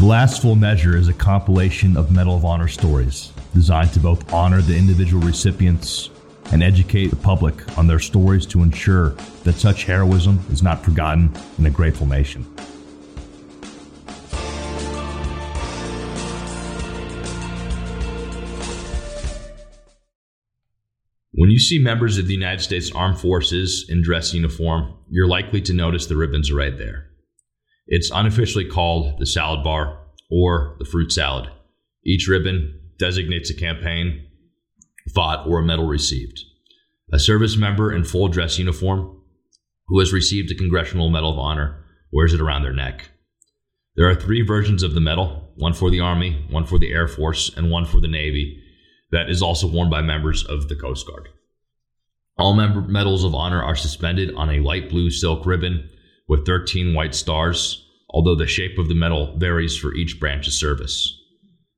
The last full measure is a compilation of Medal of Honor stories designed to both honor the individual recipients and educate the public on their stories to ensure that such heroism is not forgotten in a grateful nation. When you see members of the United States Armed Forces in dress uniform, you're likely to notice the ribbons right there. It's unofficially called the salad bar or the fruit salad. Each ribbon designates a campaign fought or a medal received. A service member in full dress uniform who has received a Congressional Medal of Honor wears it around their neck. There are three versions of the medal one for the Army, one for the Air Force, and one for the Navy that is also worn by members of the Coast Guard. All member medals of honor are suspended on a light blue silk ribbon with 13 white stars, although the shape of the medal varies for each branch of service.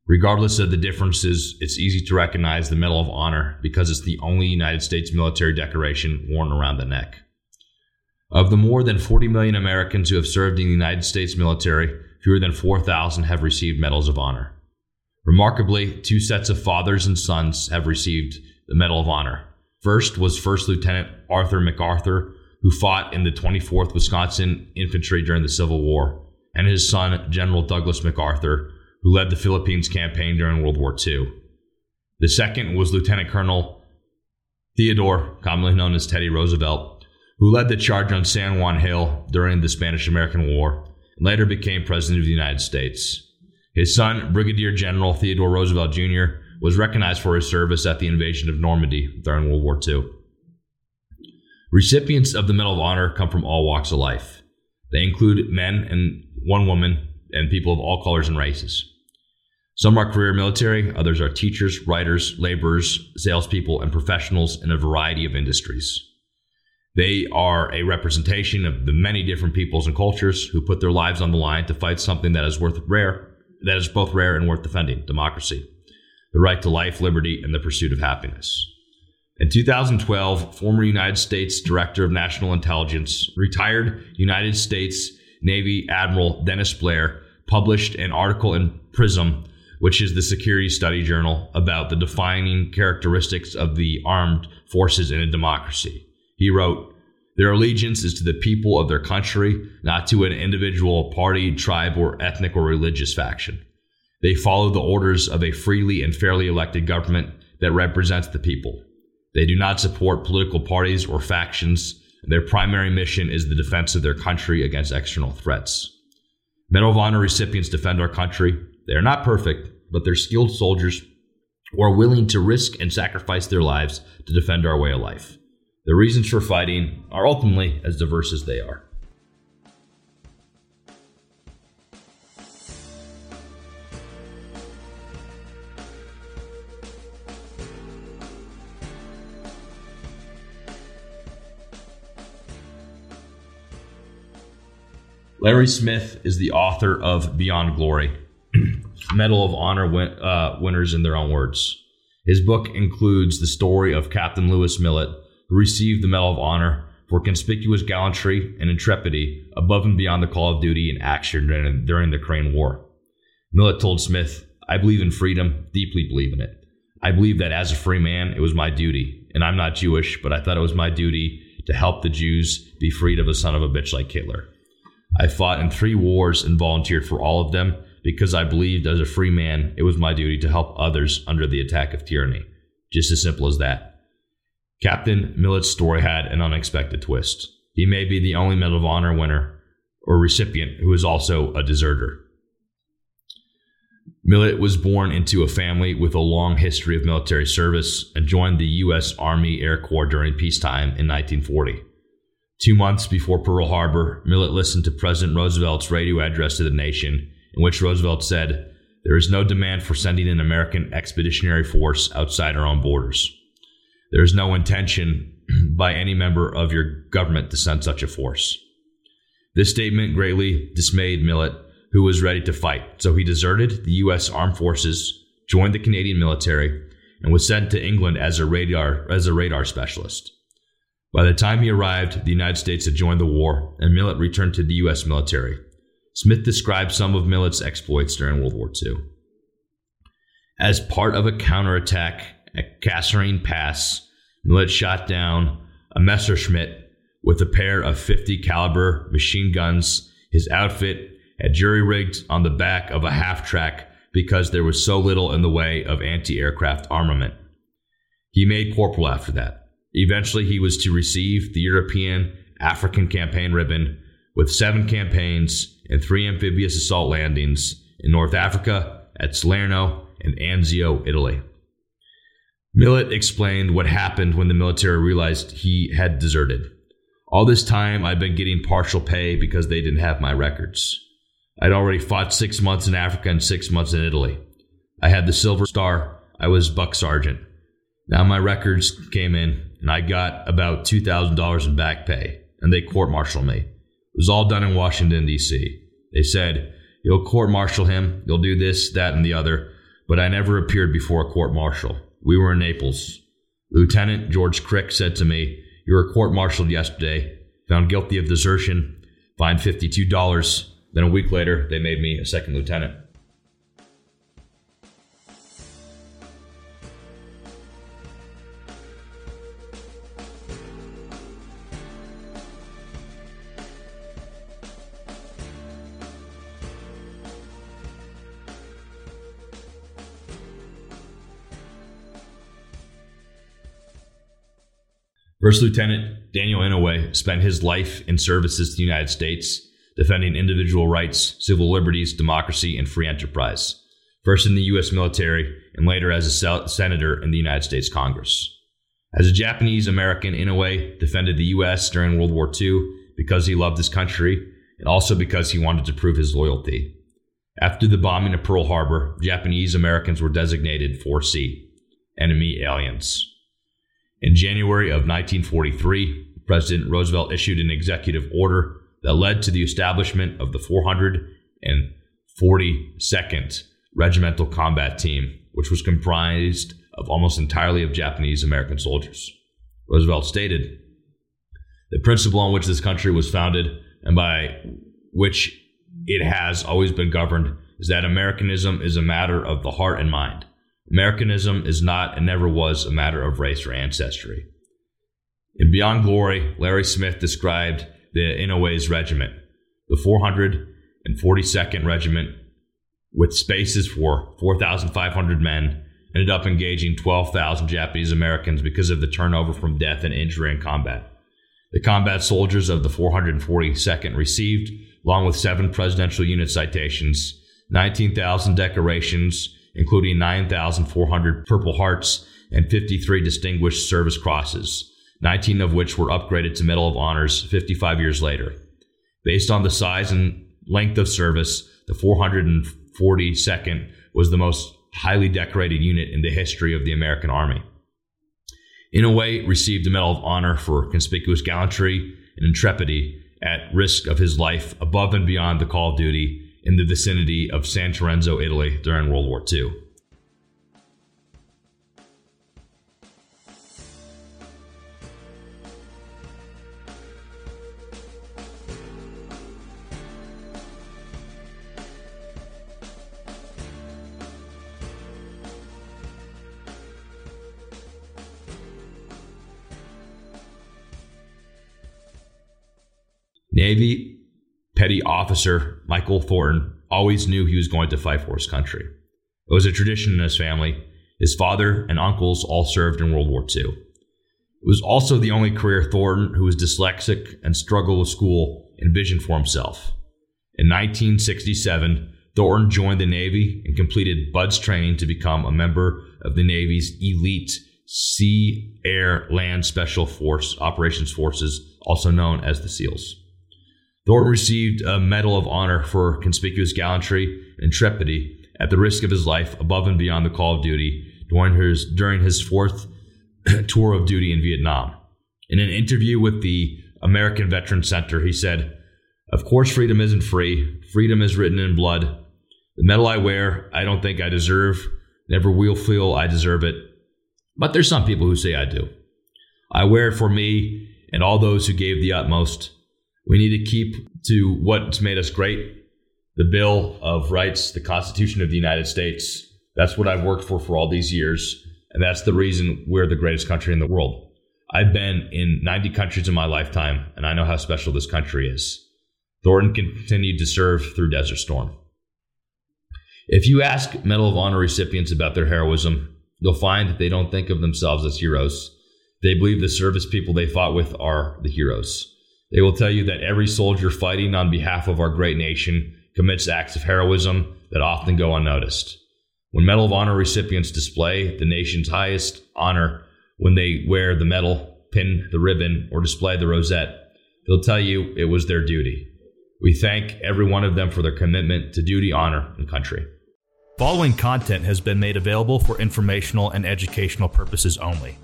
Regardless of the differences, it's easy to recognize the Medal of Honor because it's the only United States military decoration worn around the neck. Of the more than 40 million Americans who have served in the United States military, fewer than 4,000 have received Medals of Honor. Remarkably, two sets of fathers and sons have received the Medal of Honor. First was First Lieutenant Arthur MacArthur, who fought in the 24th Wisconsin Infantry during the Civil War, and his son, General Douglas MacArthur, who led the Philippines campaign during World War II. The second was Lieutenant Colonel Theodore, commonly known as Teddy Roosevelt, who led the charge on San Juan Hill during the Spanish American War and later became President of the United States. His son, Brigadier General Theodore Roosevelt Jr., was recognized for his service at the invasion of Normandy during World War II. Recipients of the Medal of Honor come from all walks of life. They include men and one woman and people of all colors and races. Some are career military, others are teachers, writers, laborers, salespeople, and professionals in a variety of industries. They are a representation of the many different peoples and cultures who put their lives on the line to fight something that is worth rare, that is both rare and worth defending, democracy, the right to life, liberty, and the pursuit of happiness. In 2012, former United States Director of National Intelligence, retired United States Navy Admiral Dennis Blair, published an article in Prism which is the security study journal about the defining characteristics of the armed forces in a democracy. He wrote, Their allegiance is to the people of their country, not to an individual party, tribe, or ethnic or religious faction. They follow the orders of a freely and fairly elected government that represents the people. They do not support political parties or factions. Their primary mission is the defense of their country against external threats. Medal of Honor recipients defend our country. They are not perfect, but they're skilled soldiers who are willing to risk and sacrifice their lives to defend our way of life. The reasons for fighting are ultimately as diverse as they are. Larry Smith is the author of Beyond Glory, Medal of Honor win, uh, winners in their own words. His book includes the story of Captain Lewis Millett, who received the Medal of Honor for conspicuous gallantry and intrepidity above and beyond the call of duty and action during, during the Korean War. Millett told Smith, I believe in freedom, deeply believe in it. I believe that as a free man, it was my duty, and I'm not Jewish, but I thought it was my duty to help the Jews be freed of a son of a bitch like Hitler. I fought in three wars and volunteered for all of them, because I believed as a free man it was my duty to help others under the attack of tyranny. Just as simple as that. Captain Millett's story had an unexpected twist. He may be the only Medal of Honor winner or recipient who is also a deserter. Millett was born into a family with a long history of military service and joined the U.S. Army Air Corps during peacetime in 1940. Two months before Pearl Harbor, Millett listened to President Roosevelt's radio address to the nation in which Roosevelt said, There is no demand for sending an American expeditionary force outside our own borders. There is no intention by any member of your government to send such a force. This statement greatly dismayed Millett, who was ready to fight, so he deserted the U.S. Armed Forces, joined the Canadian military, and was sent to England as a radar, as a radar specialist. By the time he arrived, the United States had joined the war, and Millett returned to the U.S. military. Smith described some of Millett's exploits during World War II. As part of a counterattack at Kasserine Pass, Millett shot down a Messerschmitt with a pair of 50 caliber machine guns. His outfit had jury rigged on the back of a half track because there was so little in the way of anti-aircraft armament. He made corporal after that. Eventually, he was to receive the European African Campaign Ribbon with seven campaigns and three amphibious assault landings in North Africa, at Salerno, and Anzio, Italy. Millett explained what happened when the military realized he had deserted. All this time, I'd been getting partial pay because they didn't have my records. I'd already fought six months in Africa and six months in Italy. I had the Silver Star. I was Buck Sergeant. Now my records came in, and I got about $2,000 in back pay, and they court martialed me. It was all done in Washington, D.C. They said, You'll court martial him, you'll do this, that, and the other, but I never appeared before a court martial. We were in Naples. Lieutenant George Crick said to me, You were court martialed yesterday, found guilty of desertion, fined $52. Then a week later, they made me a second lieutenant. First Lieutenant Daniel Inouye spent his life in services to the United States, defending individual rights, civil liberties, democracy, and free enterprise. First in the U.S. military, and later as a senator in the United States Congress. As a Japanese American, Inouye defended the U.S. during World War II because he loved his country and also because he wanted to prove his loyalty. After the bombing of Pearl Harbor, Japanese Americans were designated 4C, enemy aliens. In January of 1943, President Roosevelt issued an executive order that led to the establishment of the 442nd Regimental Combat Team, which was comprised of almost entirely of Japanese American soldiers. Roosevelt stated, The principle on which this country was founded and by which it has always been governed is that Americanism is a matter of the heart and mind. Americanism is not and never was a matter of race or ancestry. In Beyond Glory, Larry Smith described the Inouye's regiment, the 442nd Regiment, with spaces for 4,500 men, ended up engaging 12,000 Japanese Americans because of the turnover from death and injury in combat. The combat soldiers of the 442nd received, along with seven presidential unit citations, 19,000 decorations, including 9,400 Purple Hearts and 53 Distinguished Service Crosses, 19 of which were upgraded to Medal of Honors 55 years later. Based on the size and length of service, the 442nd was the most highly decorated unit in the history of the American Army. In a Inouye, received the Medal of Honor for conspicuous gallantry and intrepidity at risk of his life above and beyond the call of duty in the vicinity of San Lorenzo, Italy during World War II. Navy petty officer Michael Thornton always knew he was going to fight for his country. It was a tradition in his family. His father and uncles all served in World War II. It was also the only career Thornton, who was dyslexic and struggled with school, envisioned for himself. In 1967, Thornton joined the Navy and completed BUDS training to become a member of the Navy's elite Sea, Air, Land Special Force Operations Forces, also known as the SEALs. Thornton received a Medal of Honor for conspicuous gallantry and intrepidity at the risk of his life above and beyond the call of duty during his, during his fourth tour of duty in Vietnam. In an interview with the American Veterans Center, he said, Of course, freedom isn't free. Freedom is written in blood. The medal I wear, I don't think I deserve. Never will feel I deserve it. But there's some people who say I do. I wear it for me and all those who gave the utmost. We need to keep to what's made us great. the Bill of Rights, the Constitution of the United States. That's what I've worked for for all these years. And that's the reason we're the greatest country in the world. I've been in 90 countries in my lifetime, and I know how special this country is. Thornton continued to serve through Desert Storm. If you ask Medal of Honor recipients about their heroism, you'll find that they don't think of themselves as heroes. They believe the service people they fought with are the heroes. They will tell you that every soldier fighting on behalf of our great nation commits acts of heroism that often go unnoticed. When Medal of Honor recipients display the nation's highest honor when they wear the medal, pin the ribbon, or display the rosette, they'll tell you it was their duty. We thank every one of them for their commitment to duty, honor, and country. Following content has been made available for informational and educational purposes only.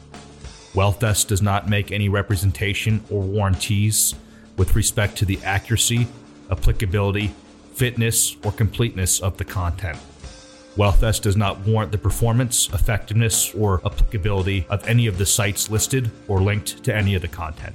WealthVest does not make any representation or warranties with respect to the accuracy, applicability, fitness, or completeness of the content. WealthVest does not warrant the performance, effectiveness, or applicability of any of the sites listed or linked to any of the content.